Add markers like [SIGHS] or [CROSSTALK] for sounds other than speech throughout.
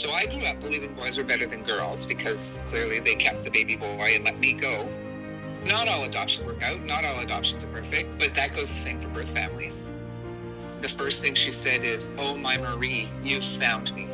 So I grew up believing boys were better than girls because clearly they kept the baby boy and let me go. Not all adoptions work out, not all adoptions are perfect, but that goes the same for birth families. The first thing she said is, Oh, my Marie, you found me.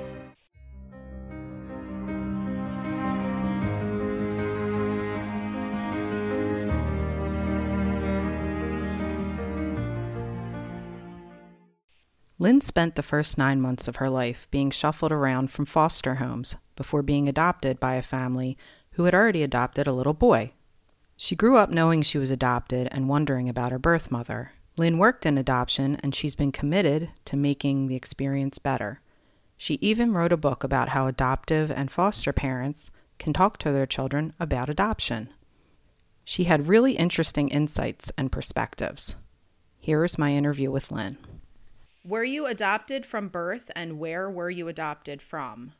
Lynn spent the first nine months of her life being shuffled around from foster homes before being adopted by a family who had already adopted a little boy. She grew up knowing she was adopted and wondering about her birth mother. Lynn worked in adoption and she's been committed to making the experience better. She even wrote a book about how adoptive and foster parents can talk to their children about adoption. She had really interesting insights and perspectives. Here is my interview with Lynn. Were you adopted from birth and where were you adopted from?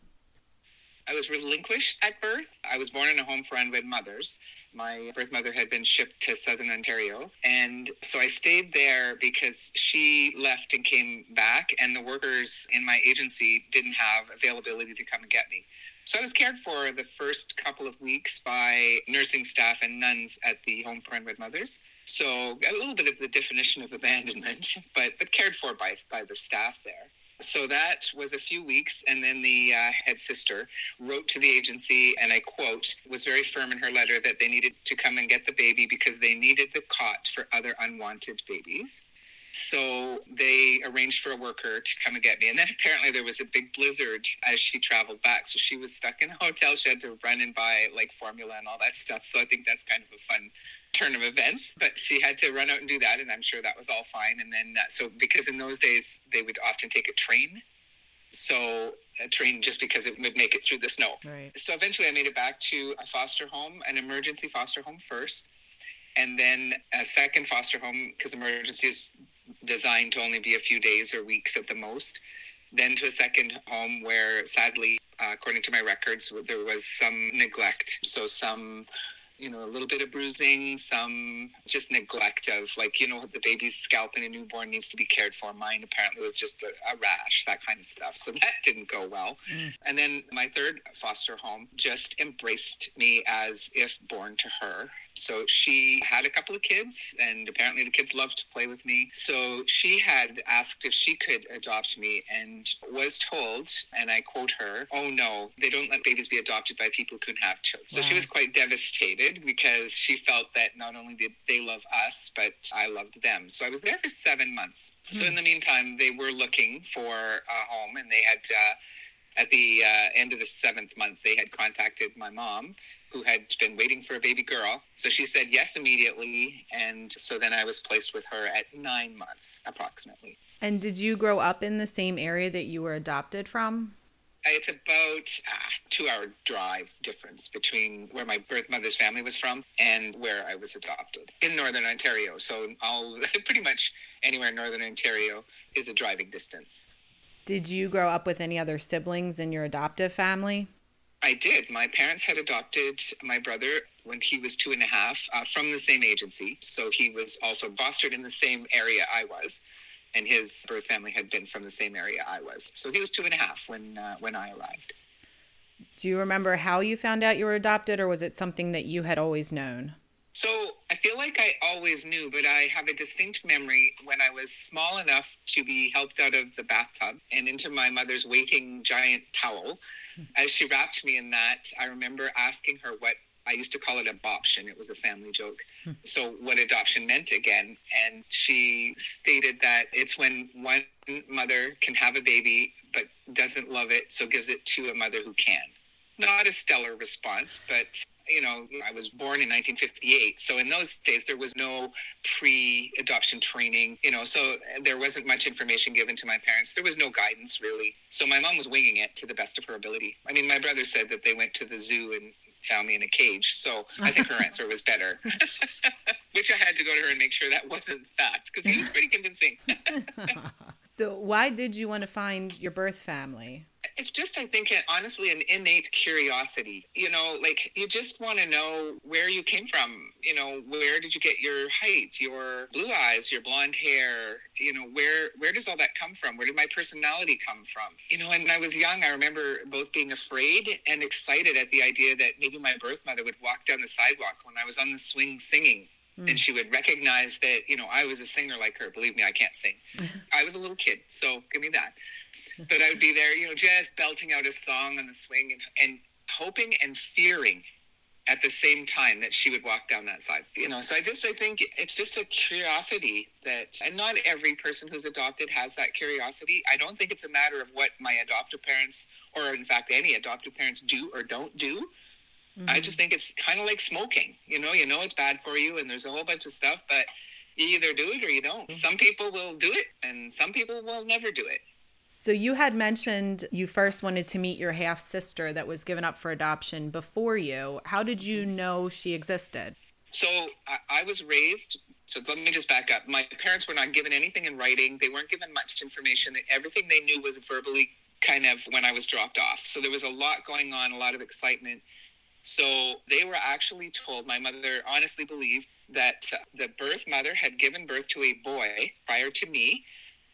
I was relinquished at birth. I was born in a home for unwed mothers. My birth mother had been shipped to southern Ontario. And so I stayed there because she left and came back, and the workers in my agency didn't have availability to come and get me. So I was cared for the first couple of weeks by nursing staff and nuns at the home for unwed mothers. So a little bit of the definition of abandonment, but but cared for by by the staff there. So that was a few weeks, and then the uh, head sister wrote to the agency, and I quote, was very firm in her letter that they needed to come and get the baby because they needed the cot for other unwanted babies. So they arranged for a worker to come and get me. And then apparently there was a big blizzard as she traveled back. So she was stuck in a hotel. She had to run and buy like formula and all that stuff. So I think that's kind of a fun turn of events. But she had to run out and do that. And I'm sure that was all fine. And then, uh, so because in those days they would often take a train. So a train just because it would make it through the snow. Right. So eventually I made it back to a foster home, an emergency foster home first and then a second foster home because emergency is designed to only be a few days or weeks at the most. Then to a second home where, sadly, uh, according to my records, there was some neglect. So some you know, a little bit of bruising, some just neglect of like, you know, the baby's scalp in a newborn needs to be cared for. Mine apparently was just a, a rash, that kind of stuff. So that didn't go well. Mm. And then my third foster home just embraced me as if born to her. So she had a couple of kids, and apparently the kids loved to play with me. So she had asked if she could adopt me and was told, and I quote her, Oh no, they don't let babies be adopted by people who can have children. So wow. she was quite devastated because she felt that not only did they love us, but I loved them. So I was there for seven months. Hmm. So in the meantime, they were looking for a home, and they had. Uh, at the uh, end of the seventh month, they had contacted my mom who had been waiting for a baby girl. So she said yes immediately. And so then I was placed with her at nine months approximately. And did you grow up in the same area that you were adopted from? Uh, it's about uh, two hour drive difference between where my birth mother's family was from and where I was adopted in Northern Ontario. So all [LAUGHS] pretty much anywhere in Northern Ontario is a driving distance. Did you grow up with any other siblings in your adoptive family? I did. My parents had adopted my brother when he was two and a half uh, from the same agency. So he was also fostered in the same area I was, and his birth family had been from the same area I was. So he was two and a half when uh, when I arrived. Do you remember how you found out you were adopted, or was it something that you had always known? So I feel like I always knew, but I have a distinct memory when I was small enough to be helped out of the bathtub and into my mother's waiting giant towel as she wrapped me in that, I remember asking her what I used to call it adoption. It was a family joke. Hmm. So, what adoption meant again. And she stated that it's when one mother can have a baby but doesn't love it, so gives it to a mother who can. Not a stellar response, but you know, I was born in 1958. So in those days, there was no pre adoption training, you know, so there wasn't much information given to my parents. There was no guidance really. So my mom was winging it to the best of her ability. I mean, my brother said that they went to the zoo and found me in a cage. So I think her answer was better, [LAUGHS] which I had to go to her and make sure that wasn't fact because he was pretty convincing. [LAUGHS] So, why did you want to find your birth family? It's just, I think, honestly, an innate curiosity. You know, like you just want to know where you came from. You know, where did you get your height, your blue eyes, your blonde hair? You know, where where does all that come from? Where did my personality come from? You know, when I was young, I remember both being afraid and excited at the idea that maybe my birth mother would walk down the sidewalk when I was on the swing singing Mm. And she would recognize that, you know, I was a singer like her. Believe me, I can't sing. [LAUGHS] I was a little kid, so give me that. [LAUGHS] But I would be there, you know, just belting out a song on the swing and, and hoping and fearing at the same time that she would walk down that side. You know, so I just I think it's just a curiosity that and not every person who's adopted has that curiosity. I don't think it's a matter of what my adoptive parents or in fact any adoptive parents do or don't do. Mm-hmm. I just think it's kind of like smoking. You know, you know it's bad for you, and there's a whole bunch of stuff, but you either do it or you don't. Mm-hmm. Some people will do it, and some people will never do it. So you had mentioned you first wanted to meet your half sister that was given up for adoption before you. How did you know she existed? So I, I was raised. So let me just back up. My parents were not given anything in writing. They weren't given much information. Everything they knew was verbally kind of when I was dropped off. So there was a lot going on, a lot of excitement. So they were actually told, my mother honestly believed that uh, the birth mother had given birth to a boy prior to me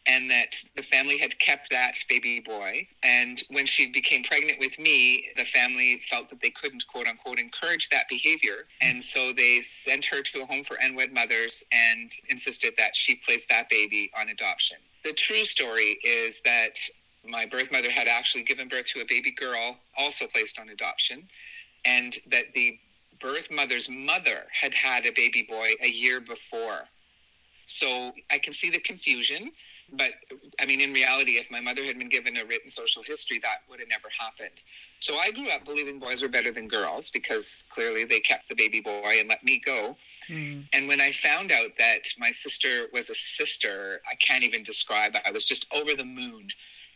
and that the family had kept that baby boy. And when she became pregnant with me, the family felt that they couldn't, quote unquote, encourage that behavior. And so they sent her to a home for unwed mothers and insisted that she place that baby on adoption. The true story is that my birth mother had actually given birth to a baby girl, also placed on adoption and that the birth mother's mother had had a baby boy a year before. So I can see the confusion, but I mean, in reality, if my mother had been given a written social history, that would have never happened. So I grew up believing boys were better than girls because clearly they kept the baby boy and let me go. Mm. And when I found out that my sister was a sister, I can't even describe. I was just over the moon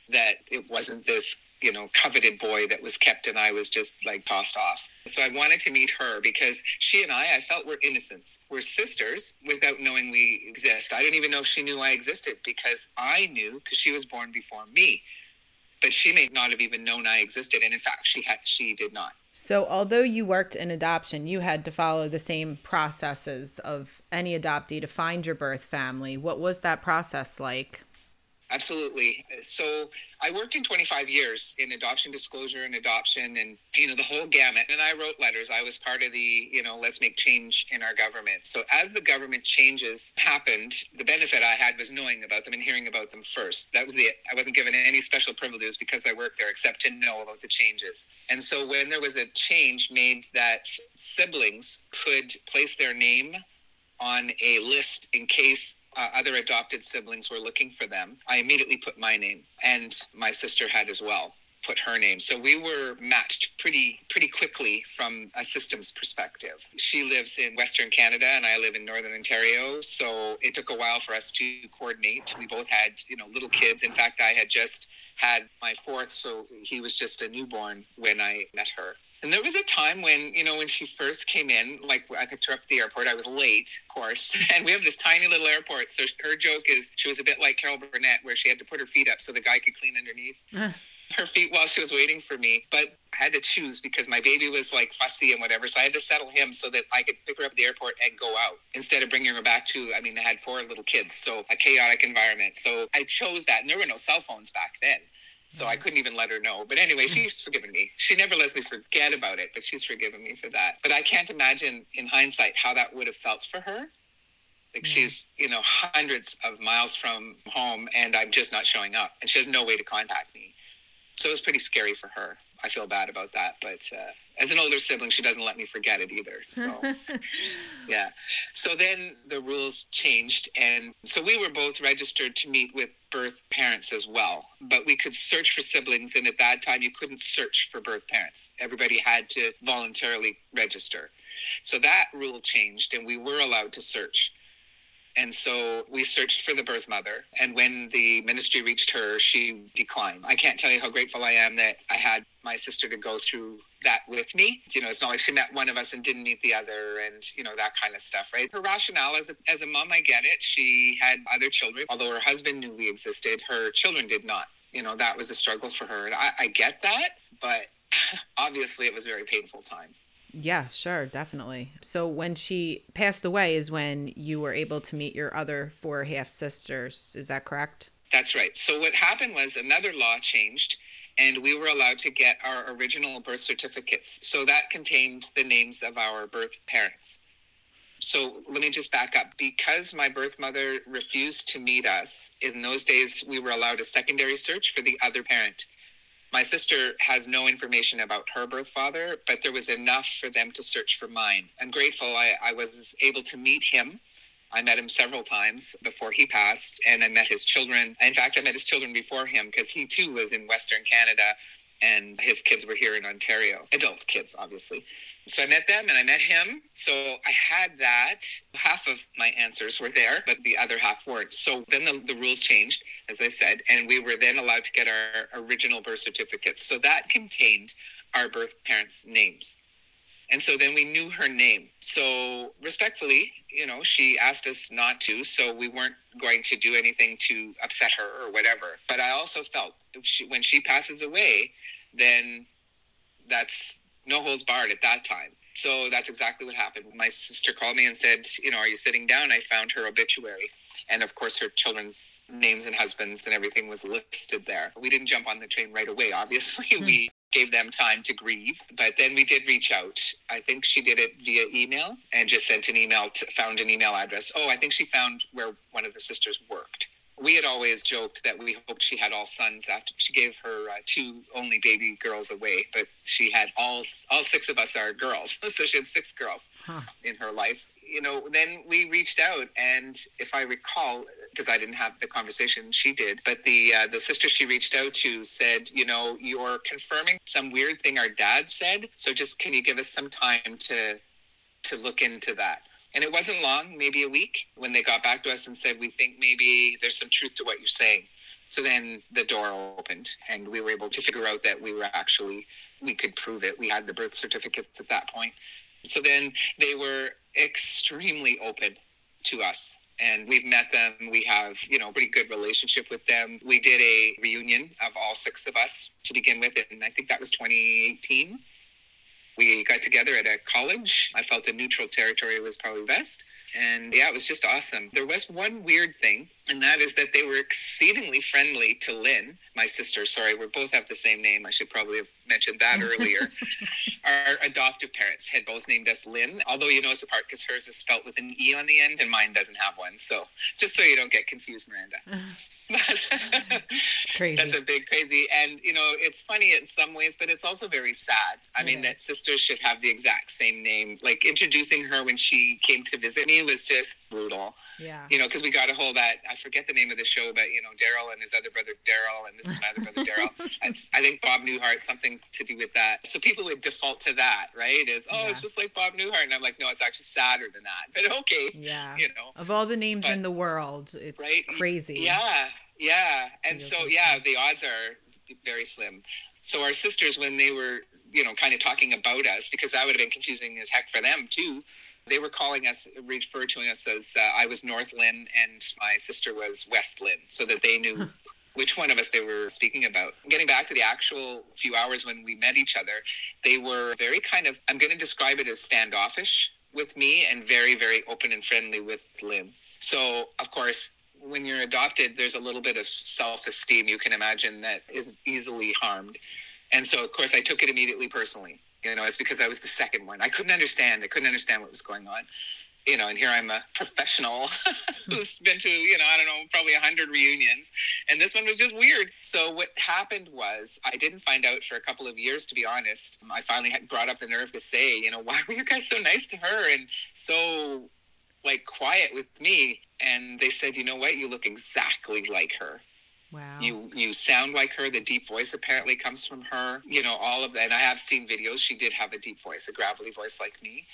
that it wasn't this you know, coveted boy that was kept and I was just like tossed off. So I wanted to meet her because she and I, I felt were innocents. We're sisters without knowing we exist. I didn't even know if she knew I existed because I knew because she was born before me. But she may not have even known I existed. And in fact, she had, she did not. So although you worked in adoption, you had to follow the same processes of any adoptee to find your birth family. What was that process like? Absolutely. So I worked in 25 years in adoption disclosure and adoption and, you know, the whole gamut. And I wrote letters. I was part of the, you know, let's make change in our government. So as the government changes happened, the benefit I had was knowing about them and hearing about them first. That was the, I wasn't given any special privileges because I worked there except to know about the changes. And so when there was a change made that siblings could place their name on a list in case uh, other adopted siblings were looking for them, I immediately put my name, and my sister had as well put her name. So we were matched pretty pretty quickly from a systems perspective. She lives in Western Canada and I live in Northern Ontario, so it took a while for us to coordinate. We both had, you know, little kids. In fact, I had just had my fourth, so he was just a newborn when I met her. And there was a time when, you know, when she first came in, like I picked her up at the airport. I was late, of course. [LAUGHS] And we have this tiny little airport. So her joke is she was a bit like Carol Burnett, where she had to put her feet up so the guy could clean underneath. Uh. Her feet while she was waiting for me. But I had to choose because my baby was like fussy and whatever. So I had to settle him so that I could pick her up at the airport and go out instead of bringing her back to, I mean, I had four little kids. So a chaotic environment. So I chose that. And there were no cell phones back then. So I couldn't even let her know. But anyway, she's forgiven me. She never lets me forget about it, but she's forgiven me for that. But I can't imagine in hindsight how that would have felt for her. Like she's, you know, hundreds of miles from home and I'm just not showing up and she has no way to contact me. So it was pretty scary for her. I feel bad about that, but uh, as an older sibling, she doesn't let me forget it either. So, [LAUGHS] yeah. So then the rules changed, and so we were both registered to meet with birth parents as well. But we could search for siblings, and at that time, you couldn't search for birth parents. Everybody had to voluntarily register. So that rule changed, and we were allowed to search. And so we searched for the birth mother. And when the ministry reached her, she declined. I can't tell you how grateful I am that I had my sister to go through that with me. You know, it's not like she met one of us and didn't meet the other and, you know, that kind of stuff, right? Her rationale as a, as a mom, I get it. She had other children. Although her husband knew we existed, her children did not. You know, that was a struggle for her. And I, I get that, but [LAUGHS] obviously it was a very painful time. Yeah, sure, definitely. So when she passed away is when you were able to meet your other four half sisters. Is that correct? That's right. So what happened was another law changed and we were allowed to get our original birth certificates. So that contained the names of our birth parents. So let me just back up. Because my birth mother refused to meet us, in those days we were allowed a secondary search for the other parent. My sister has no information about her birth father, but there was enough for them to search for mine. I'm grateful I, I was able to meet him I met him several times before he passed, and I met his children. In fact, I met his children before him because he too was in Western Canada, and his kids were here in Ontario. Adult kids, obviously. So I met them and I met him. So I had that. Half of my answers were there, but the other half weren't. So then the, the rules changed, as I said, and we were then allowed to get our original birth certificates. So that contained our birth parents' names. And so then we knew her name. So respectfully, you know, she asked us not to, so we weren't going to do anything to upset her or whatever. But I also felt she, when she passes away, then that's no holds barred at that time. So that's exactly what happened. My sister called me and said, you know, are you sitting down? I found her obituary. And of course, her children's names and husbands and everything was listed there. We didn't jump on the train right away, obviously. [LAUGHS] Mm. We gave them time to grieve. But then we did reach out. I think she did it via email and just sent an email, to, found an email address. Oh, I think she found where one of the sisters worked. We had always joked that we hoped she had all sons after she gave her uh, two only baby girls away, but she had all all six of us are girls, [LAUGHS] so she had six girls huh. in her life. You know, then we reached out, and if I recall, because I didn't have the conversation she did. But the uh, the sister she reached out to said, you know, you're confirming some weird thing our dad said. So just can you give us some time to to look into that? And it wasn't long, maybe a week, when they got back to us and said, we think maybe there's some truth to what you're saying. So then the door opened, and we were able to figure out that we were actually we could prove it. We had the birth certificates at that point. So then they were extremely open to us and we've met them. We have, you know, pretty good relationship with them. We did a reunion of all six of us to begin with, and I think that was 2018. We got together at a college. I felt a neutral territory was probably best. And yeah, it was just awesome. There was one weird thing, and that is that they were exceedingly friendly to Lynn, my sister. Sorry, we both have the same name. I should probably have mentioned that [LAUGHS] earlier. Our adoptive parents had both named us Lynn, although you know us apart because hers is spelt with an E on the end and mine doesn't have one. So just so you don't get confused, Miranda. [LAUGHS] crazy. That's a big crazy. And, you know, it's funny in some ways, but it's also very sad. I mean, that sisters should have the exact same name. Like introducing her when she came to visit me was just brutal. Yeah. You know, because we got a hold that, forget the name of the show, but, you know, Daryl and his other brother Daryl, and this is my other brother Daryl. [LAUGHS] I think Bob Newhart, something to do with that. So people would default to that, right? Is, oh, yeah. it's just like Bob Newhart. And I'm like, no, it's actually sadder than that. But okay. Yeah. You know, of all the names but, in the world, it's right? crazy. Yeah. Yeah, and so yeah, the odds are very slim. So our sisters, when they were, you know, kind of talking about us, because that would have been confusing as heck for them too. They were calling us, referred to us as uh, I was North Lynn and my sister was West Lynn, so that they knew which one of us they were speaking about. Getting back to the actual few hours when we met each other, they were very kind of, I'm going to describe it as standoffish with me and very, very open and friendly with Lynn. So, of course, when you're adopted, there's a little bit of self esteem you can imagine that is easily harmed. And so, of course, I took it immediately personally. You know, it's because I was the second one. I couldn't understand. I couldn't understand what was going on. You know, and here I'm a professional [LAUGHS] who's been to, you know, I don't know, probably a hundred reunions. And this one was just weird. So what happened was I didn't find out for a couple of years, to be honest. Um, I finally had brought up the nerve to say, you know, [LAUGHS] why were you guys so nice to her and so like quiet with me and they said you know what you look exactly like her wow you you sound like her the deep voice apparently comes from her you know all of that and i have seen videos she did have a deep voice a gravelly voice like me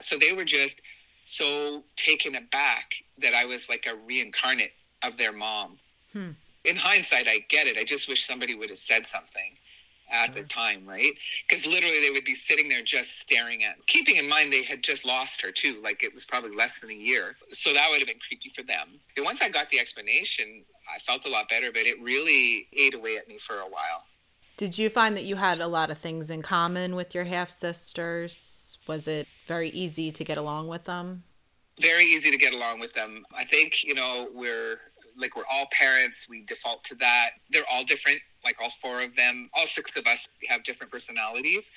so they were just so taken aback that i was like a reincarnate of their mom hmm. in hindsight i get it i just wish somebody would have said something at the time, right? Because literally they would be sitting there just staring at, keeping in mind they had just lost her too. Like it was probably less than a year. So that would have been creepy for them. And once I got the explanation, I felt a lot better, but it really ate away at me for a while. Did you find that you had a lot of things in common with your half sisters? Was it very easy to get along with them? Very easy to get along with them. I think, you know, we're like we're all parents, we default to that. They're all different like all four of them, all six of us we have different personalities.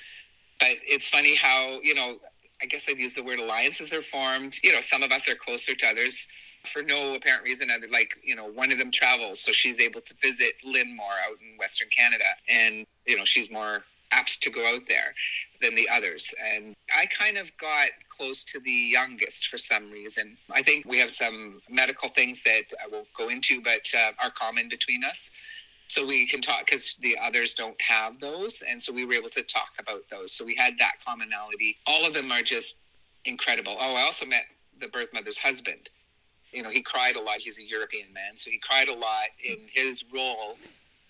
But it's funny how, you know, I guess I'd use the word alliances are formed. You know, some of us are closer to others for no apparent reason other like you know one of them travels so she's able to visit lynn more out in western canada and you know she's more apt to go out there than the others. And i kind of got close to the youngest for some reason. I think we have some medical things that i won't go into but uh, are common between us. So we can talk because the others don't have those and so we were able to talk about those. So we had that commonality. All of them are just incredible. Oh i also met the birth mother's husband you know he cried a lot. He's a european man so he cried a lot in his role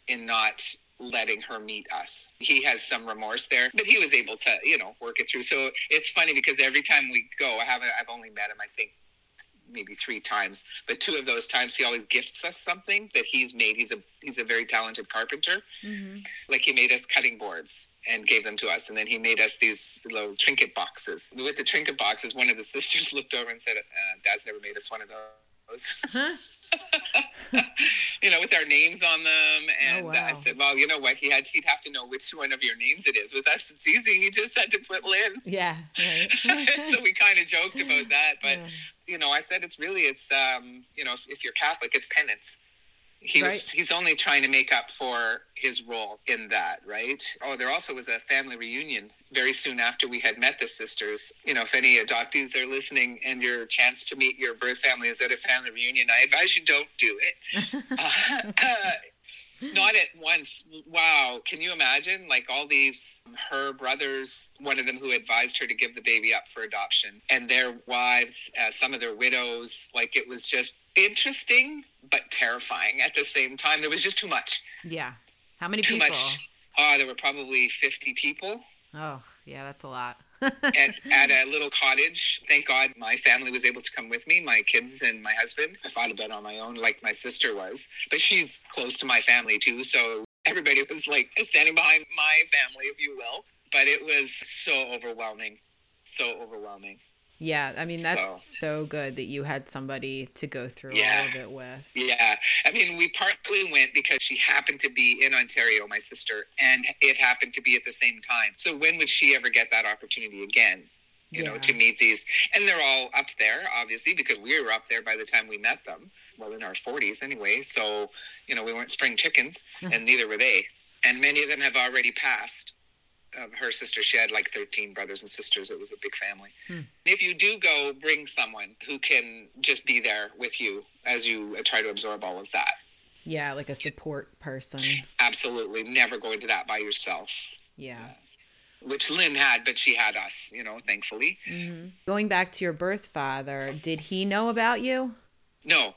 in not letting her meet us. He has some remorse there but he was able to you know work it through. So it's funny because every time we go i haven't i've only met him i think maybe three times, but two of those times he always gifts us something that he's made. He's a he's a very talented carpenter. Mm-hmm. Like he made us cutting boards and gave them to us, and then he made us these little trinket boxes. With the trinket boxes, one of the [LAUGHS] sisters looked over and said, uh, "Dad's never made us one of those." Huh? [LAUGHS] you know, with our names on them. Oh, and oh, wow. I said, well, you know what? He had he'd have to know which one of your names it is. With us, it's easy. He just had to put Lynn. Yeah. Right. [LAUGHS] so we kind of joked about that, but yeah. you know, I said it's really it's um, you know, if, if you're Catholic, it's penance he right. was he's only trying to make up for his role in that right? Oh there also was a family reunion very soon after we had met the sisters. You know if any adoptees are listening and your chance to meet your birth family is at a family reunion i advise you don't do it. [LAUGHS] Uh, uh, not at once wow can you imagine like all these her brothers one of them who advised her to give the baby up for adoption and their wives uh, some of their widows like it was just interesting but terrifying at the same time. There was just too much. Yeah. How many too people? much. Uh, there were probably 50 people. Oh, yeah, that's a lot. At, at a little cottage. Thank God my family was able to come with me, my kids and my husband. I thought about on my own, like my sister was, but she's close to my family too. So everybody was like standing behind my family, if you will. But it was so overwhelming, so overwhelming. Yeah, I mean that's so, so, good that you had somebody to go through yeah, all of it with. Yeah, I mean we partly went because she happened to be in Ontario, my sister, and it happened to be at the same time. So when would she ever get that opportunity again? You yeah. know, to meet these, and they're all up there, obviously, because we were up there by the time we met them. Well, in our forties anyway. So you know, we weren't spring chickens, mm-hmm. and neither were they. And many of them have already passed um, her sister, she had like 13 brothers and sisters. It was a big family. Hmm. If you do go, bring someone who can just be there with you as you try to absorb all of that. Yeah, like a support person. Absolutely. Never go into that by yourself. Yeah. Uh, which Lynn had, but she had us, you know, thankfully. Mm-hmm. Going back to your birth father, did he know about you? No,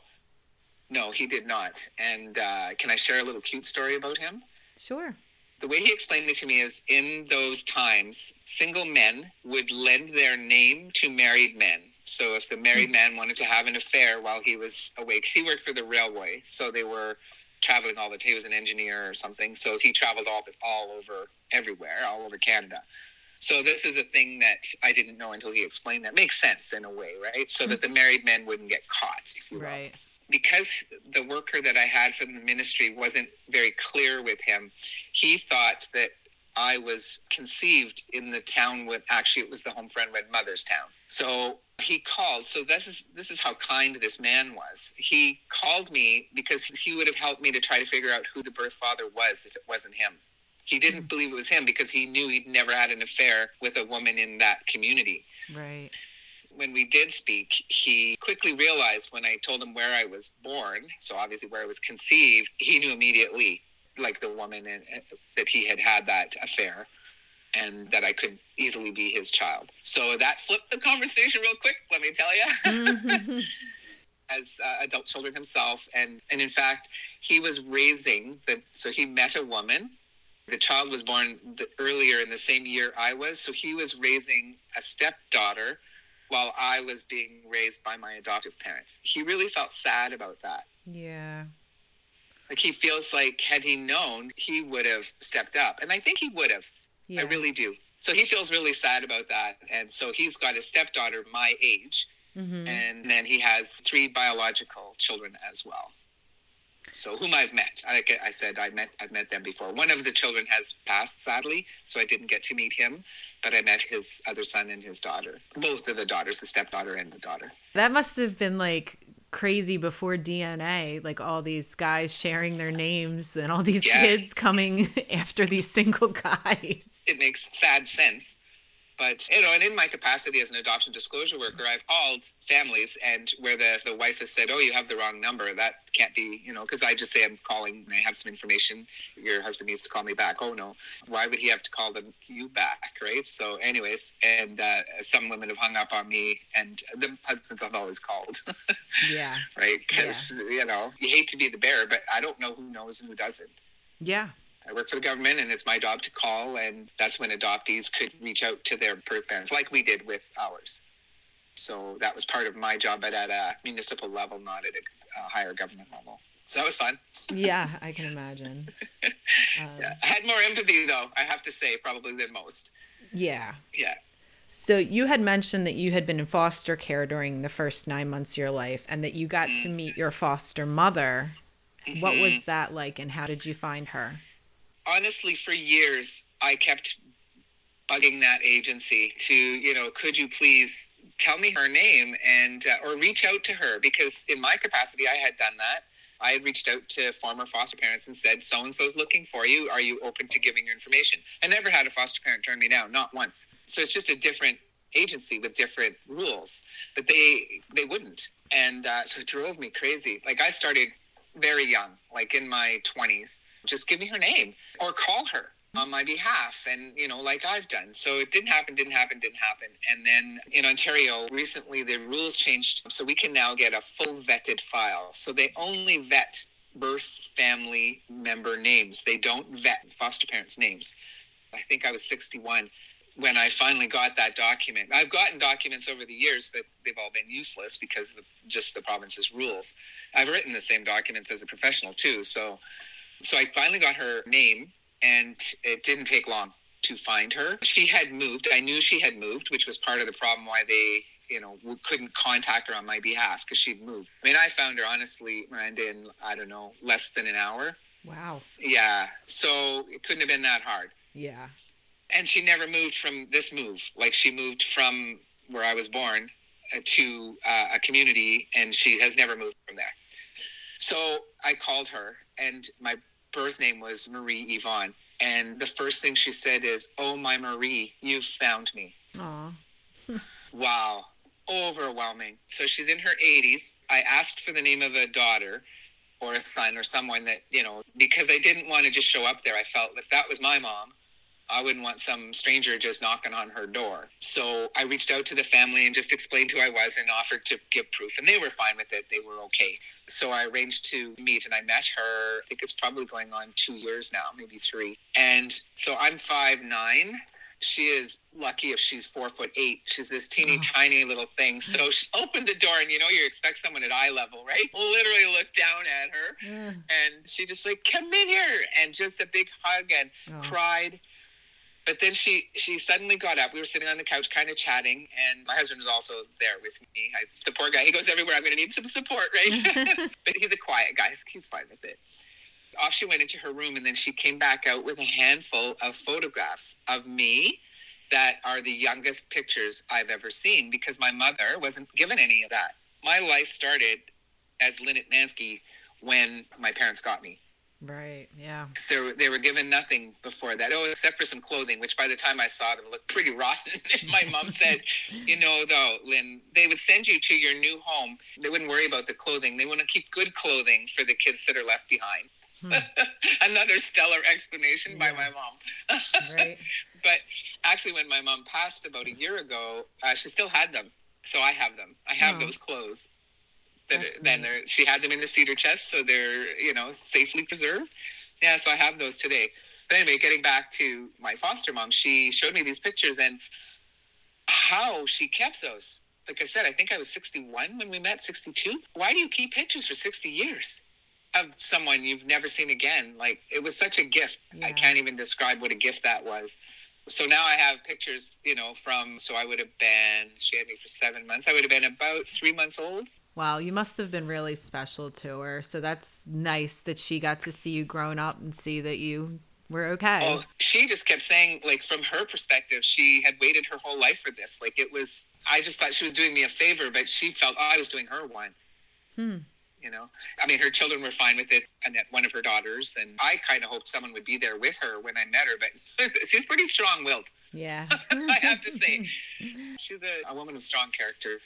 no, he did not. And uh, can I share a little cute story about him? Sure the way he explained it to me is in those times, single men would lend their name to married men. So if the married man wanted to have an affair while he was awake, he worked for the railway, so they were traveling all the time. He was an engineer or something, so he traveled all the, all over everywhere, all over Canada. So this is a thing that I didn't know until he explained that. Makes sense in a way, right? So that hmm. the married men wouldn't get caught, if you will. Right because the worker that I had from the ministry wasn't very clear with him, he thought that I was conceived in the town with actually it was the home friend Red Mother's town. So he called. So this is this is how kind this man was. He called me because he would have helped me to try to figure out who the birth father was if it wasn't him. He didn't mm. believe it was him because he knew he'd never had an affair with a woman in that community. Right when we did speak, he quickly realized when I told him where I was born, so obviously where I was conceived, he knew immediately, like the woman, in, that he had had that affair and that I could easily be his child. So that flipped the conversation real quick, let me tell you. [LAUGHS] [LAUGHS] As uh, adult children himself, and and in fact, he was raising the. So he met a woman The child was born the, earlier in the same year I was, so he was raising a stepdaughter while I was being raised by my adoptive parents. He really felt sad about that. Yeah. Like he feels like had he known, he would have stepped up. And I think he would have. Yeah. I really do. So he feels really sad about that. And so he's got a stepdaughter my age. Mhm. And then he has three biological children as well. So whom I've met. Like I said, I met I've met them before. One of the children has passed sadly, so I didn't get to meet him, but I met his other son and his daughter. Both of the daughters, the stepdaughter and the daughter. That must have been like crazy before DNA, like all these guys sharing their names and all these Yeah. kids coming [LAUGHS] after these single guys. it makes sad sense. But you know, and in my capacity as an adoption disclosure worker, I've called families and where the, the wife has said, "Oh, you have the wrong number. That can't be," you know, because I just say I'm calling and I have some information. Your husband needs to call me back. Oh no, why would he have to call them you back, right? So, anyways, and uh, some women have hung up on me, and the husbands have always called, [LAUGHS] Yeah. right? Because you know, you hate to be the bearer, but I don't know who knows and who doesn't. Yeah. I work for the government, and it's my job to call, and that's when adoptees could reach out to their birth parents, like we did with ours. So that was part of my job, but at a municipal level, not at a, a higher government level. So that was fun. Yeah, [LAUGHS] I can imagine. [LAUGHS] Um, Yeah. I had more empathy, though, I have to say, probably than most. yeah. Yeah. So you had mentioned that you had been in foster care during the first nine months of your life and that you got to meet your foster mother. What Mm-hmm. was that like and how did you find her? Honestly, for years, I kept bugging that agency to, you know, could you please tell me her name and uh, or reach out to her because in my capacity, I had done that. I had reached out to former foster parents and said, "So and so's looking for you. Are you open to giving your information?" I never had a foster parent turn me down, not once. So it's just a different agency with different rules, but they they wouldn't, and uh, so it drove me crazy. Like I started very young, like in my twenties. Just give me her name or call her on my behalf. And you know like i've done. So it didn't happen didn't happen didn't happen. And then in ontario recently the rules changed so we can now get a full vetted file. So they only vet birth family member names. They don't vet foster parents names. I think i was 61 when i finally got that document i've gotten documents over the years but they've all been useless because of just the province's rules i've written the same documents as a professional too so so i finally got her name and it didn't take long to find her. She had moved. I knew she had moved, which was part of the problem why they, you know, couldn't contact her on my behalf because she'd moved. I mean, I found her honestly, Miranda, in I don't know, less than an hour. Wow. Yeah, so it couldn't have been that hard. Yeah. And she never moved from this move. Like she moved from where I was born uh, to uh, a community, and she has never moved from there. So I called her, and my birth name was Marie Yvonne. And the first thing she said is, Oh, my Marie, you've found me. Aw. [LAUGHS] Wow. Overwhelming. So she's in her 80s. I asked for the name of a daughter or a son or someone that, you know, because I didn't want to just show up there. I felt if that was my mom, I wouldn't want some stranger just knocking on her door. So I reached out to the family and just explained who I was and offered to give proof. And they were fine with it. They were okay. So I arranged to meet and I met her. I think it's probably going on two years now, maybe three. And so I'm five nine. She is lucky if she's four foot eight. She's this teeny mm. tiny little thing. So she opened the door, and you know, you expect someone at eye level, right? [LAUGHS] Literally looked down at her, mm. and she just like, "Come in here," and just a big hug and Oh. cried. But then she she suddenly got up. We were sitting on the couch, kind of chatting, and my husband was also there with me. I, the poor guy, he goes everywhere. I'm going to need some support, right? [LAUGHS] [LAUGHS] but he's a quiet guy. He's- He's fine with it. Off she went into her room, and then she came back out with a handful of photographs of me that are the youngest pictures I've ever seen because my mother wasn't given any of that. My life started as Lynette Mansky when my parents got me. Right. Yeah. They were, they were given nothing before that. Oh, except for some clothing, which by the time I saw them looked pretty rotten. [LAUGHS] My mom said, you know, though, Lynn, they would send you to your new home. They wouldn't worry about the clothing. They want to keep good clothing for the kids that are left behind. [LAUGHS] Another stellar explanation by my mom. Right. [LAUGHS] But actually, when my mom passed about a year ago, uh, she still had them. So I have them. I have Oh. those clothes. That That's then she had them in the cedar chest, so they're you know safely preserved. Yeah, so I have those today. But anyway, getting back to my foster mom, she showed me these pictures and how she kept those. Like I said, I think I was 61 when we met, 62. Why do you keep pictures for 60 years of someone you've never seen again? Like it was such a gift. Yeah. I can't even describe what a gift that was. So now I have pictures, you know, from, so I would have been, she had me for seven months. I would have been about three months old. Wow, you must have been really special to her. So that's nice that she got to see you grown up and see that you were okay. Oh, she just kept saying, like, from her perspective, she had waited her whole life for this. Like, it was, I just thought she was doing me a favor, but she felt oh, I was doing her one. Hmm. You know, I mean, her children were fine with it, and that one of her daughters, and I kind of hoped someone would be there with her when I met her, but [LAUGHS] she's pretty strong willed. Yeah. [LAUGHS] I have to say, [LAUGHS] she's a, a woman of strong character.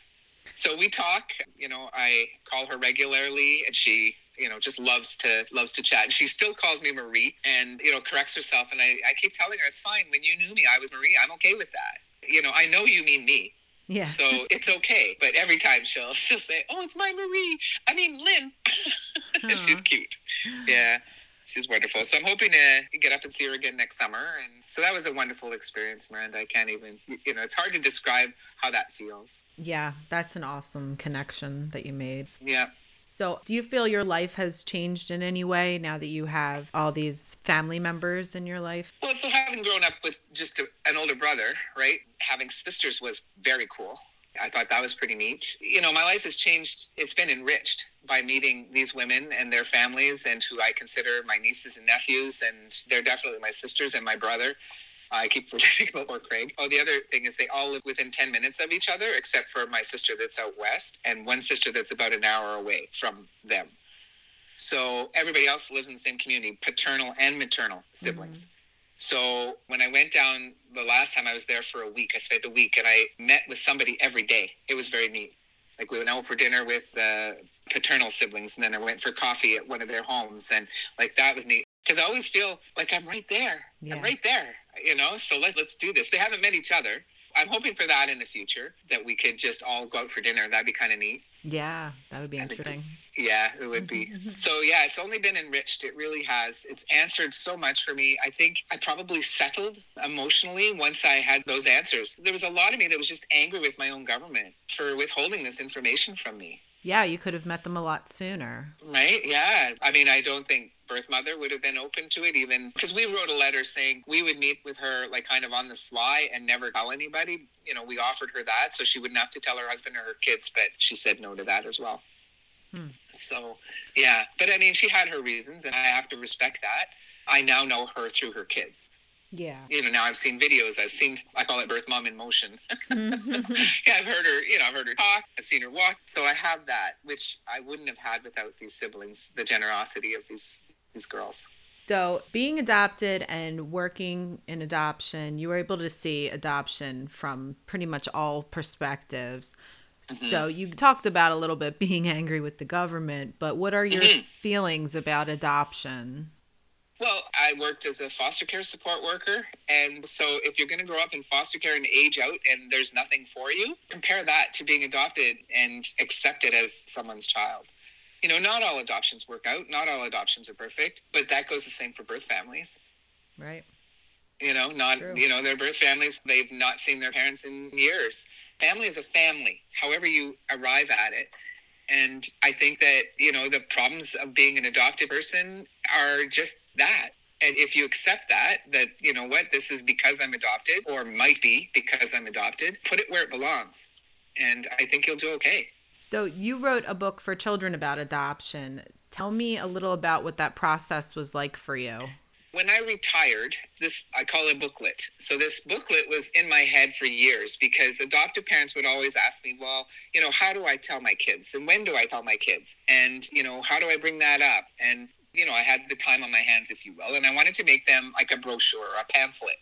So we talk, you know, I call her regularly, and she you know just loves to loves to chat. And she still calls me marie and you know corrects herself. And I, I keep telling her it's fine. When you knew me i was marie. I'm okay with that. You know i know you mean me. Yeah. so it's okay. But every time she'll [LAUGHS] she'll say oh it's my marie. I mean lynn. [LAUGHS] She's cute. Yeah she's wonderful so i'm hoping to get up and see her again next summer and so that was a wonderful experience miranda i can't even you know it's hard to describe how that feels yeah, that's an awesome connection that you made. yeah So, do you feel your life has changed in any way now that you have all these family members in your life? Well, so having grown up with just a, an older brother, right? Having sisters was very cool. I thought that was pretty neat. You know, my life has changed. It's been enriched by meeting these women and their families and who I consider my nieces and nephews. And they're definitely my sisters and my brother. I keep [LAUGHS] forgetting about poor Craig. Oh, the other thing is they all live within 10 minutes of each other, except for my sister that's out west and one sister that's about an hour away from them. So everybody else lives in the same community, paternal and maternal siblings. Mm-hmm. So when I went down the last time I was there for a week, I spent a week and I met with somebody every day. It was very neat. Like we went out for dinner with the paternal siblings and then I went for coffee at one of their homes and like that was neat. Because I always feel like I'm right there. Yeah. I'm right there. You know, so let, let's do this. They haven't met each other. I'm hoping for that in the future, that we could just all go out for dinner. That'd be kind of neat. Yeah, that would be I think interesting. Yeah, it would be. [LAUGHS] so yeah, it's only been enriched. It really has. It's answered so much for me. I think I probably settled emotionally once I had those answers. There was a lot of me that was just angry with my own government for withholding this information from me. Yeah, you could have met them a lot sooner. Right? Yeah. I mean, I don't think birth mother would have been open to it even because we wrote a letter saying we would meet with her like kind of on the sly and never tell anybody. You know, we offered her that so she wouldn't have to tell her husband or her kids, but she said no to that as well. Hmm. So, yeah. But I mean, she had her reasons and I have to respect that. I now know her through her kids. Yeah. You know, now I've seen videos. I've seen, I call it birth mom in motion. [LAUGHS] [LAUGHS] yeah, I've heard her, you know, I've heard her talk. I've seen her walk. So I have that, which I wouldn't have had without these siblings, the generosity of these these girls. So, being adopted and working in adoption, you were able to see adoption from pretty much all perspectives. So, you talked about a little bit being angry with the government, but what are your Mhm. feelings about adoption? Well, I worked as a foster care support worker. And so if you're going to grow up in foster care and age out and there's nothing for you, compare that to being adopted and accepted as someone's child. You know, not all adoptions work out, not all adoptions are perfect, but that goes the same for birth families. Right? You know, not, True. you know, their birth families, they've not seen their parents in years. Family is a family, however you arrive at it. And I think that, you know, the problems of being an adopted person are just that. And if you accept that, that, you know what, this is because I'm adopted or might be because I'm adopted, put it where it belongs. And I think you'll do okay. So, you wrote a book for children about adoption. Tell me a little about what that process was like for you. when I retired, this I call it a booklet. So this booklet was in my head for years because adoptive parents would always ask me, "Well, you know, how do I tell my kids, and when do I tell my kids, and you know, how do I bring that up?" And you know, I had the time on my hands, if you will, and I wanted to make them like a brochure or a pamphlet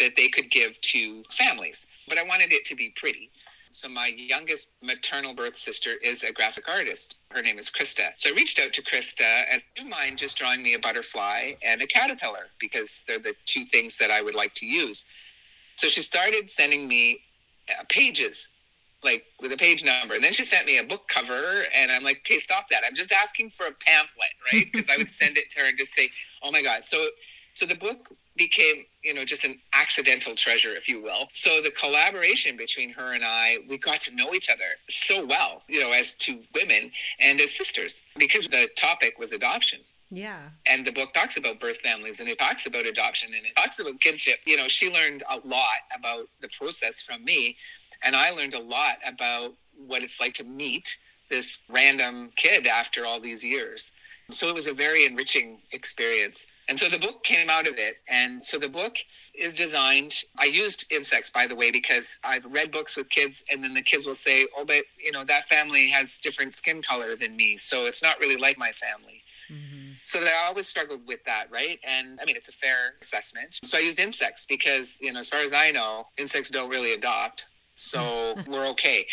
that they could give to families, but I wanted it to be pretty. So my youngest maternal birth sister is a graphic artist. Her name is Krista. So I reached out to Krista and do you mind just drawing me a butterfly and a caterpillar because they're the two things that I would like to use. So she started sending me uh, pages like with a page number. And then she sent me a book cover and I'm like, okay, stop that. I'm just asking for a pamphlet, right? [LAUGHS] Because I would send it to her and just say, oh my God. So So the book became, you know, just an accidental treasure, if you will. So the collaboration between her and I, we got to know each other so well, you know, as two women and as sisters, because the topic was adoption. Yeah. And the book talks about birth families and it talks about adoption and it talks about kinship. You know, she learned a lot about the process from me. And I learned a lot about what it's like to meet this random kid after all these years. So it was a very enriching experience. And so the book came out of it. And so the book is designed. I used insects, by the way, because I've read books with kids, and then the kids will say, Oh, but you know, that family has different skin color than me. So it's not really like my family. Mm-hmm. So I always struggled with that, right? And I mean, it's a fair assessment. So I used insects because, you know, as far as I know, insects don't really adopt. So [LAUGHS] we're okay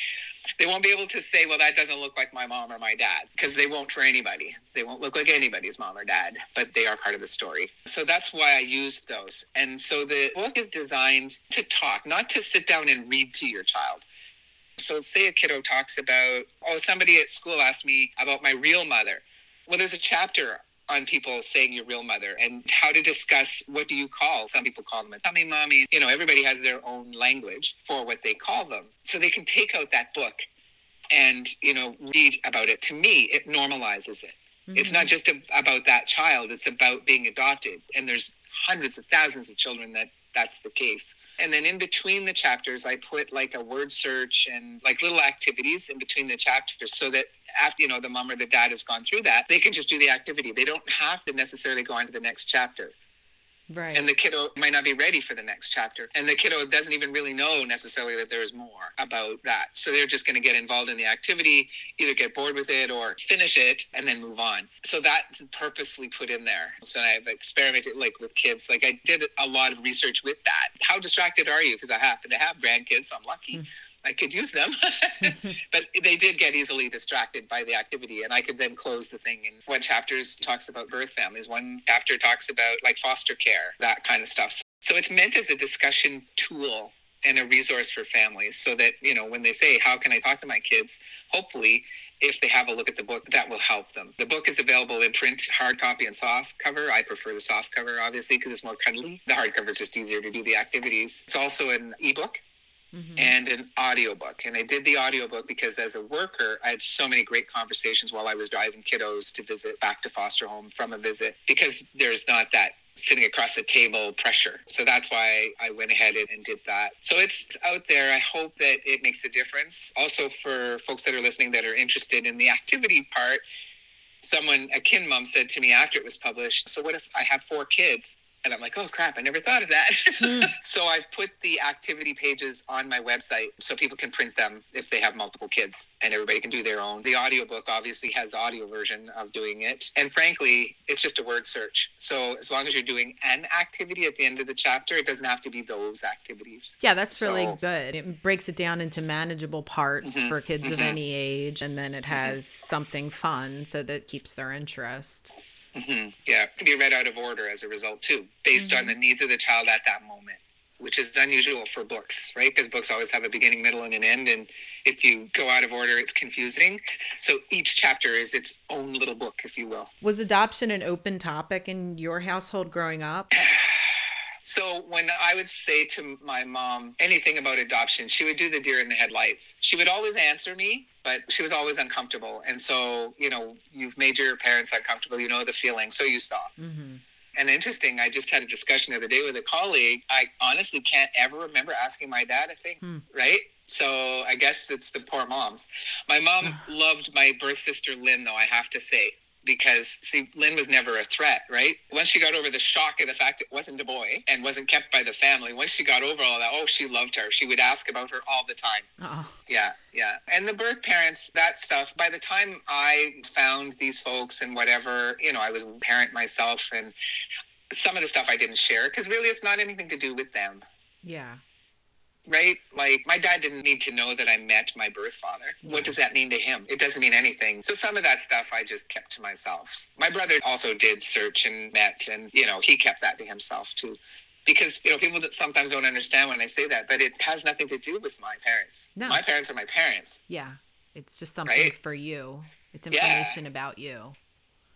they won't be able to say, well, that doesn't look like my mom or my dad, because they won't for anybody. They won't look like anybody's mom or dad, but they are part of the story. So that's why I used those. And so the book is designed to talk, not to sit down and read to your child. So say a kiddo talks about, oh, somebody at school asked me about my real mother. Well, there's a chapter on people saying your real mother and how to discuss what do you call some people call them a tummy mommy you know everybody has their own language for what they call them. So they can take out that book and you know read about it. To me it normalizes it. Mm-hmm. it's not just a, about that child it's about being adopted. And there's hundreds of thousands of children that that's the case. And then in between the chapters, I put like a word search and like little activities in between the chapters so that after, you know, the mom or the dad has gone through that, they can just do the activity. They don't have to necessarily go on to the next chapter. Right. And the kiddo might not be ready for the next chapter. And the kiddo doesn't even really know necessarily that there's more about that. So they're just going to get involved in the activity, either get bored with it or finish it and then move on. So that's purposely put in there. So I've experimented like with kids. Like I did a lot of research with that. How distracted are you? Because I happen to have grandkids, so I'm lucky. Mm. I could use them. [LAUGHS] [LAUGHS] but they did get easily distracted by the activity, and I could then close the thing. And one chapter talks about birth families, one chapter talks about like foster care, that kind of stuff. So it's meant as a discussion tool and a resource for families so that, you know, when they say, How can I talk to my kids? Hopefully, if they have a look at the book, that will help them. The book is available in print, hard copy, and soft cover. I prefer the soft cover, obviously, because it's more cuddly. The hard cover is just easier to do the activities. It's also an ebook mm-hmm. and an audiobook. And I did the audiobook because as a worker, I had so many great conversations while I was driving kiddos to visit back to foster home from a visit because there's not that sitting across the table pressure. So that's why I went ahead and did that. So it's out there. I hope that it makes a difference. Also, for folks that are listening that are interested in the activity part, someone, a kin mom, said to me after it was published, So, what if I have four kids? And I'm like, oh crap, I never thought of that. Mm. [LAUGHS] so I've put the activity pages on my website so people can print them if they have multiple kids and everybody can do their own. The audiobook obviously has audio version of doing it. And frankly, it's just a word search. So as long as you're doing an activity at the end of the chapter, it doesn't have to be those activities. Yeah, that's so, really good. It breaks it down into manageable parts mm-hmm, for kids mm-hmm. of any age and then it mm-hmm. has mm-hmm. something fun so that keeps their interest. Mm-hmm. Yeah, it can be read out of order as a result too, based mm-hmm. on the needs of the child at that moment, which is unusual for books, right? Because books always have a beginning, middle, and an end, and if you go out of order, it's confusing. So each chapter is its own little book, if you will. Was adoption an open topic in your household growing up? [LAUGHS] So when I would say to my mom anything about adoption, she would do the deer in the headlights. She would always answer me, but she was always uncomfortable. And so, you know, you've made your parents uncomfortable. You know the feeling, so you stop. Mm-hmm. And interesting, I just had a discussion the other day with a colleague. I honestly can't ever remember asking my dad a thing, hmm. right? So I guess it's the poor moms. My mom [SIGHS] loved my birth sister Lynn, though, I have to say because see lynn was never a threat right? Once she got over the shock of the fact it wasn't a boy and wasn't kept by the family once she got over all that oh she loved her. She would ask about her all the time. Uh-oh. yeah yeah. And the birth parents that stuff by the time i found these folks and whatever you know i was a parent myself and some of the stuff i didn't share because really it's not anything to do with them. Yeah right? Like my dad didn't need to know that I met my birth father. What does that mean to him? It doesn't mean anything. So some of that stuff I just kept to myself. My brother also did search and met, and you know he kept that to himself too. Because you know people sometimes don't understand when I say that, but it has nothing to do with my parents. No. My parents are my parents. Yeah, it's just something right? for you. It's information yeah. about you.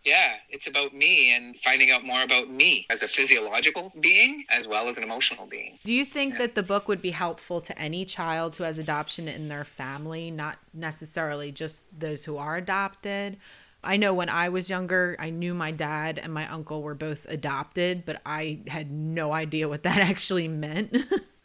Yeah, it's about me and finding out more about me as a physiological being as well as an emotional being. Do you think yeah. that the book would be helpful to any child who has adoption in their family, not necessarily just those who are adopted? I know when I was younger, I knew my dad and my uncle were both adopted, but I had no idea what that [LAUGHS] actually meant.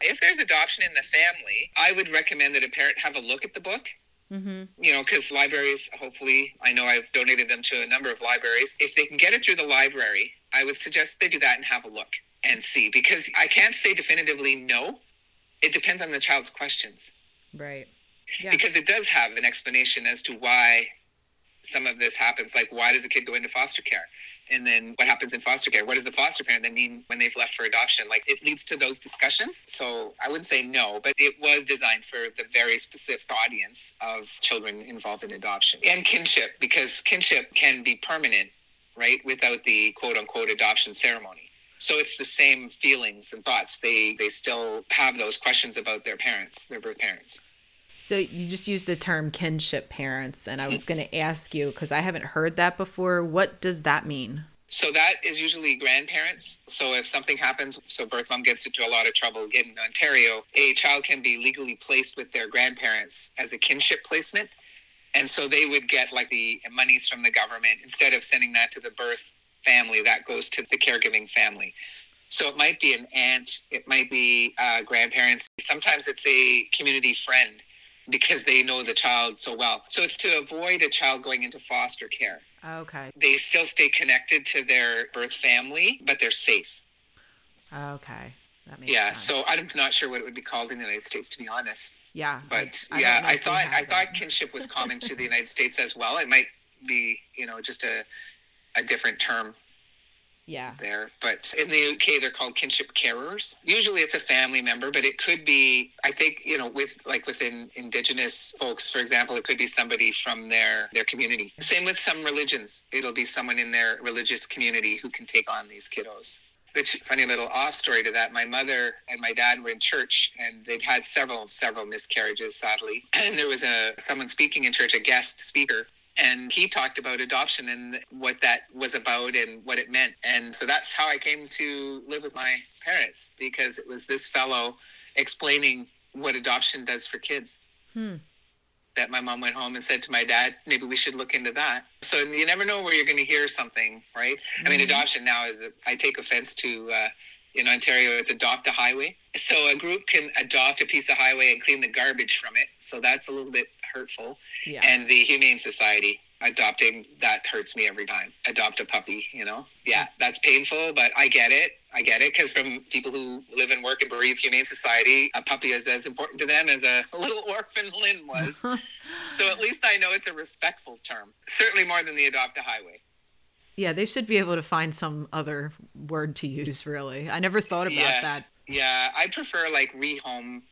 if there's adoption in the family, I would recommend that a parent have a look at the book Mm-hmm. You know, because libraries, hopefully, I know I've donated them to a number of libraries. If they can get it through the library, I would suggest they do that and have a look and see because I can't say definitively no. It depends on the child's questions. Right. Yeah. Because it does have an explanation as to why some of this happens. Like, why does a kid go into foster care? And then what happens in foster care? What does the foster parent then mean when they've left for adoption? Like it leads to those discussions. So i wouldn't say no but it was designed for the very specific audience of children involved in adoption and kinship because kinship can be permanent right without the quote unquote adoption ceremony. So it's the same feelings and thoughts. They they still have those questions about their parents their birth parents so you just used the term kinship parents, and I was going to ask you because I haven't heard that before. What does that mean? So that is usually grandparents. So if something happens, so birth mom gets into a lot of trouble in Ontario, a child can be legally placed with their grandparents as a kinship placement. And so they would get like the monies from the government instead of sending that to the birth family, that goes to the caregiving family. So it might be an aunt, it might be uh, grandparents. Sometimes it's a community friend because they know the child so well. So it's to avoid a child going into foster care. Okay. They still stay connected to their birth family, but they're safe. Okay. yeah, sense. so I'm not sure what it would be called in the United States, to be honest. Yeah, but I, I yeah, I thought I thought kinship was common to the [LAUGHS] United States as well. It might be, you know, just a a different term yeah. there but in the uk they're called kinship carers. Usually it's a family member but it could be i think you know with like within indigenous folks for example it could be somebody from their their community. Same with some religions. It'll be someone in their religious community who can take on these kiddos. Which funny little off story to that my mother and my dad were in church and they'd had several several miscarriages sadly. [CLEARS THROAT] And there was a someone speaking in church a guest speaker and he talked about adoption and what that was about and what it meant and so that's how i came to live with my parents because it was this fellow explaining what adoption does for kids hmm. that my mom went home and said to my dad maybe we should look into that so you never know where you're going to hear something right mm-hmm. i mean mm-hmm. adoption now is i take offense to uh, in ontario it's adopt a highway so a group can adopt a piece of highway and clean the garbage from it so that's a little bit hurtful. Yeah. And the Humane Society adopting that hurts me every time. Adopt a puppy, you know? Yeah, that's painful, but I get it. I get it because from people who live and work and breathe Humane Society, a puppy is as important to them as a [LAUGHS] little orphan Lynn was. [LAUGHS] so at least I know it's a respectful term. Certainly more than the adopt a highway. Yeah, they should be able to find some other word to use, really. I never thought about yeah. that. Yeah, I prefer like rehome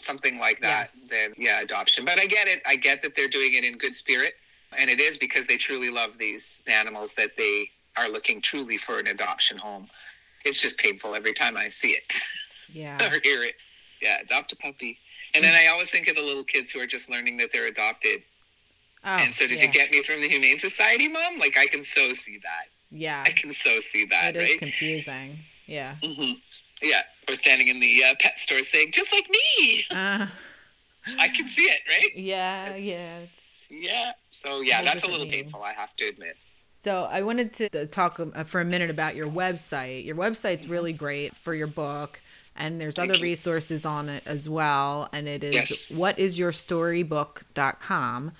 something like that yes. then yeah adoption. But i get it. I get that they're doing it in good spirit. And it is because they truly love these animals that they are looking truly for an adoption home. It's just painful every time i see it. Yeah. [LAUGHS] Or hear it. Yeah adopt a puppy. And then i always think of the little kids who are just learning that they're adopted. Oh, and so did yeah. you get me from the humane society mom? Like i can so see that. Yeah. I can so see that it right? confusing. Yeah. Mm-hmm. Yeah, or standing in the uh, pet store saying, "Just like me." Uh, I can see it, right? Yeah, yes, yeah. Yeah. So yeah, that's a little painful. I have to admit. So I wanted to talk uh, for a minute about your website. Your website's really great for your book, and there's Thank other you. resources on it as well. And it is yes. whatisyourstorybook.com.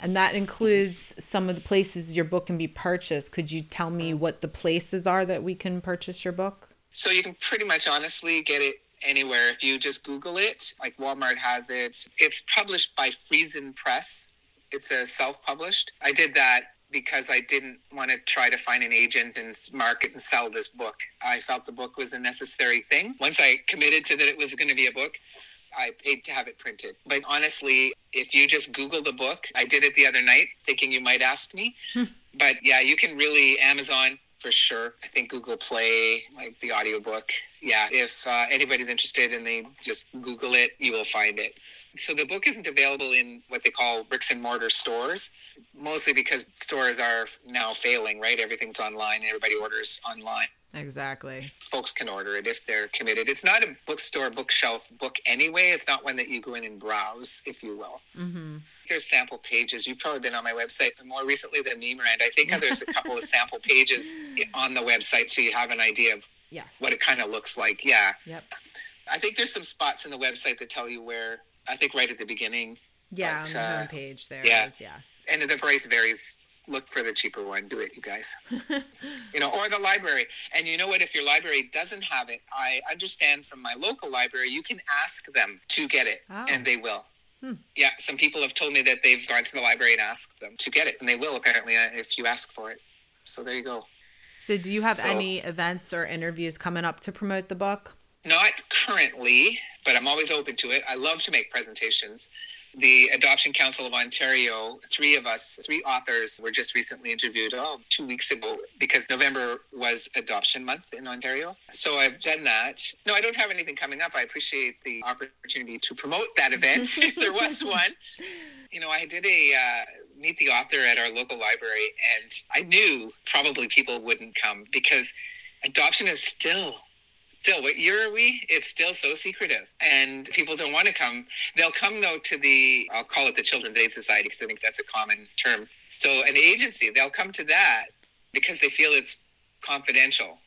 And that includes some of the places your book can be purchased. Could you tell me what the places are that we can purchase your book? So you can pretty much honestly get it anywhere if you just Google it. Like Walmart has it. It's published by Friesen Press. It's a self-published. I did that because I didn't want to try to find an agent and market and sell this book. I felt the book was a necessary thing. Once I committed to that it was going to be a book, I paid to have it printed. But honestly, if you just Google the book, I did it the other night thinking you might ask me. Hmm. but yeah, you can really Amazon for sure. I think Google Play, like the audiobook. Yeah, if uh, anybody's interested and they just Google it, you will find it. So the book isn't available in what they call bricks and mortar stores, mostly because stores are now failing, right? Everything's online, everybody orders online. Exactly. Folks can order it if they're committed. It's not a bookstore, bookshelf book anyway. It's not one that you go in and browse, if you will. Mm-hmm. There's sample pages. You've probably been on my website but more recently than me, Miranda. I think there's a couple of [LAUGHS] sample pages on the website so you have an idea of Yes. what it kind of looks like. Yeah. Yep. I think there's some spots in the website that tell you where, I think right at the beginning. Yeah, But, on the uh, homepage there yeah. is, yes. And the price varies. Look for the cheaper one. Do it, you guys. [LAUGHS] you know, or the library. And you know what? If your library doesn't have it, I understand from my local library, you can ask them to get it, Oh. and they will. Hmm. Yeah, some people have told me that they've gone to the library and asked them to get it, and they will apparently uh, if you ask for it. So there you go. So do you have So- any events or interviews coming up to promote the book? Not currently, but I'm always open to it. I love to make presentations. The Adoption Council of Ontario, three of us, three authors, were just recently interviewed, oh, two weeks ago, because November was Adoption Month in Ontario. So I've done that. No, I don't have anything coming up. I appreciate the opportunity to promote that event, [LAUGHS] if there was one. You know, I did a uh, meet the author at our local library, and I knew probably people wouldn't come because adoption is still still what year are we? It's still so secretive and people don't want to come. They'll come though to the i'll call it the children's aid society because i think that's a common term. So an agency they'll come to that because they feel it's confidential.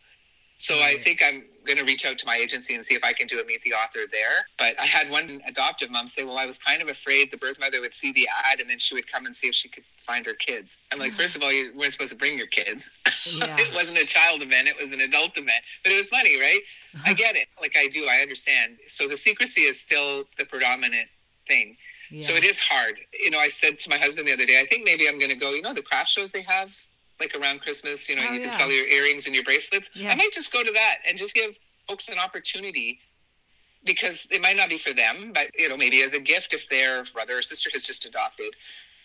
So i think i'm going to reach out to my agency and see if i can do a meet the author there but i had one adoptive mom say well i was kind of afraid the birth mother would see the ad and then she would come and see if she could find her kids i'm like mm. first of all you weren't supposed to bring your kids [LAUGHS] Yeah. it wasn't a child event it was an adult event but it was funny right I [LAUGHS] get it. Like I do, I understand. So the secrecy is still the predominant thing. Yeah. So it is hard. You know, I said to my husband the other day, I think maybe I'm going to go, you know, the craft shows they have like around Christmas, you know, Oh, you yeah. can sell your earrings and your bracelets. Yeah. I might just go to that and just give folks an opportunity because it might not be for them, but, you know, maybe as a gift if their brother or sister has just adopted.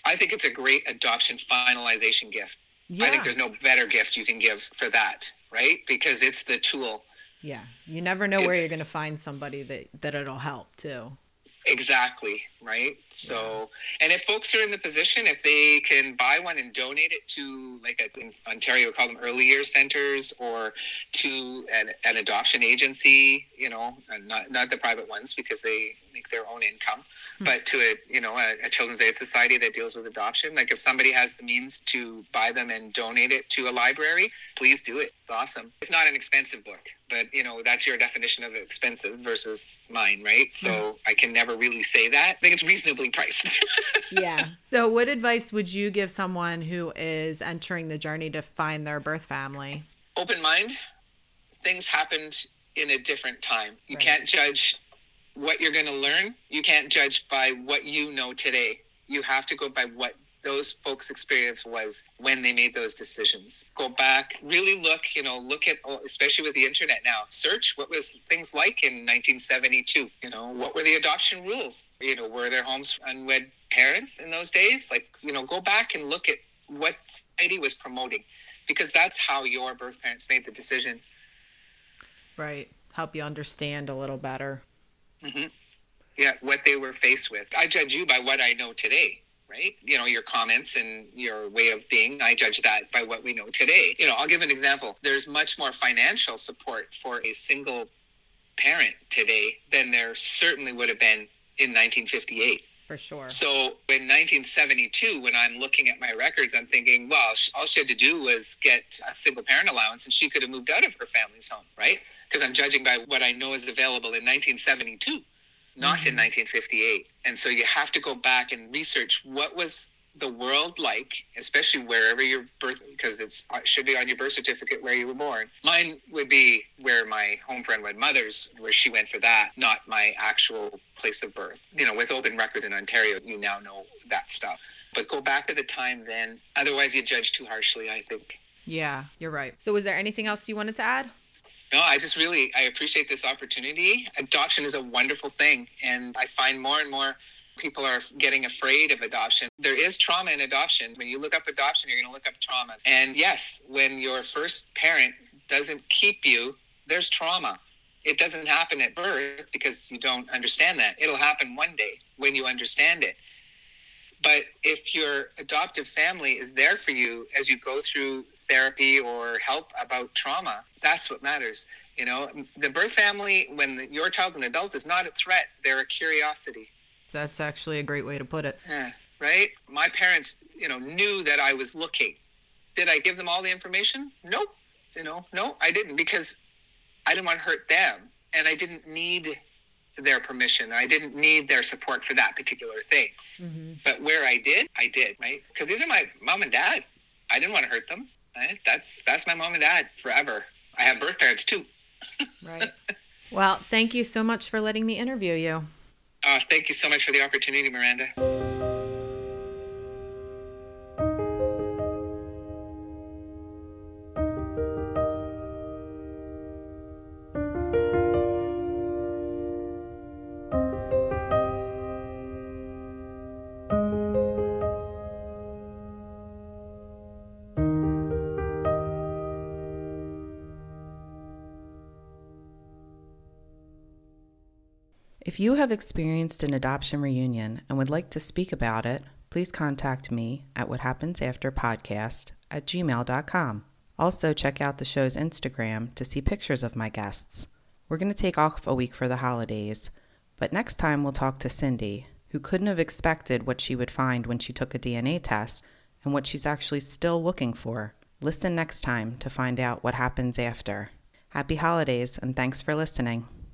I think it's a great adoption finalization gift. yeah. I think there's no better gift you can give for that, right? Because it's the tool yeah. You never know where you're going to find somebody that, that it'll help too. Exactly, right? So, and if folks are in the position, if they can buy one and donate it to, like a, Ontario, call them early year centers or to an, an adoption agency, you know, and not, not the private ones because they make their own income, hmm. but to a, you know, a, a children's aid society that deals with adoption. Like if somebody has the means to buy them and donate it to a library, please do it. It's awesome. It's not an expensive book, but you know, that's your definition of expensive versus mine, right? So hmm. I can never really say that. I think it's reasonably priced. [LAUGHS] Yeah. so what advice would you give someone who is entering the journey to find their birth family? Open mind. Things happened in a different time. You Right. can't judge what you're going to learn. You can't judge by what you know today. You have to go by what those folks' experience was when they made those decisions. Go back, really look, you know, look at, oh, especially with the internet now, search what was things like in 1972. You know, what were the adoption rules? You know, were there homes for unwed parents in those days? Like, you know, go back and look at what society was promoting because that's how your birth parents made the decision. Right. Help you understand a little better. Mm-hmm. yeah, what they were faced with. I judge you by what I know today, right? You know, your comments and your way of being. I judge that by what we know today. You know, I'll give an example. There's much more financial support for a single parent today than there certainly would have been in 1958. For sure. So in 1972, when I'm looking at my records, I'm thinking, well, all she had to do was get a single parent allowance and she could have moved out of her family's home, right? Because I'm judging by what I know is available in 1972, not in mm-hmm. 1958. And so you have to go back and research what was the world like, especially wherever your birth, because it uh, should be on your birth certificate where you were born. Mine would be where my home friend went, mother's, where she went for that, not my actual place of birth. You know, with open records in Ontario, you now know that stuff. But go back to the time then. Otherwise, you judge too harshly. I think. Yeah, you're right. So was there anything else you wanted to add? No, I just really I appreciate this opportunity. Adoption is a wonderful thing, and I find more and more people are getting afraid of adoption. There is trauma in adoption. When you look up adoption, you're going to look up trauma. And yes, when your first parent doesn't keep you, there's trauma. it doesn't happen at birth because you don't understand that. It'll happen one day when you understand it. But if your adoptive family is there for you as you go through therapy or help about trauma, that's what matters. You know, the birth family, when your child's an adult, is not a threat. They're a curiosity. That's actually a great way to put it. Yeah, right? My parents, you know, knew that I was looking. Did I give them all the information? Nope. You know, no, I didn't because I didn't want to hurt them and I didn't need their permission. I didn't need their support for that particular thing. Mm-hmm. But where I did, I did, right? Because these are my mom and dad. I didn't want to hurt them. That's that's my mom and dad forever. I have birth parents too. [LAUGHS] right. Well, thank you so much for letting me interview you. Uh, thank you so much for the opportunity, Miranda. You have experienced an adoption reunion and would like to speak about it, please contact me at whathappensafterpodcast at gmail.com. Also, check out the show's Instagram to see pictures of my guests. We're going to take off a week for the holidays, but next time we'll talk to Cindy, who couldn't have expected what she would find when she took a DNA test and what she's actually still looking for. Listen next time to find out what happens after. Happy holidays, and thanks for listening.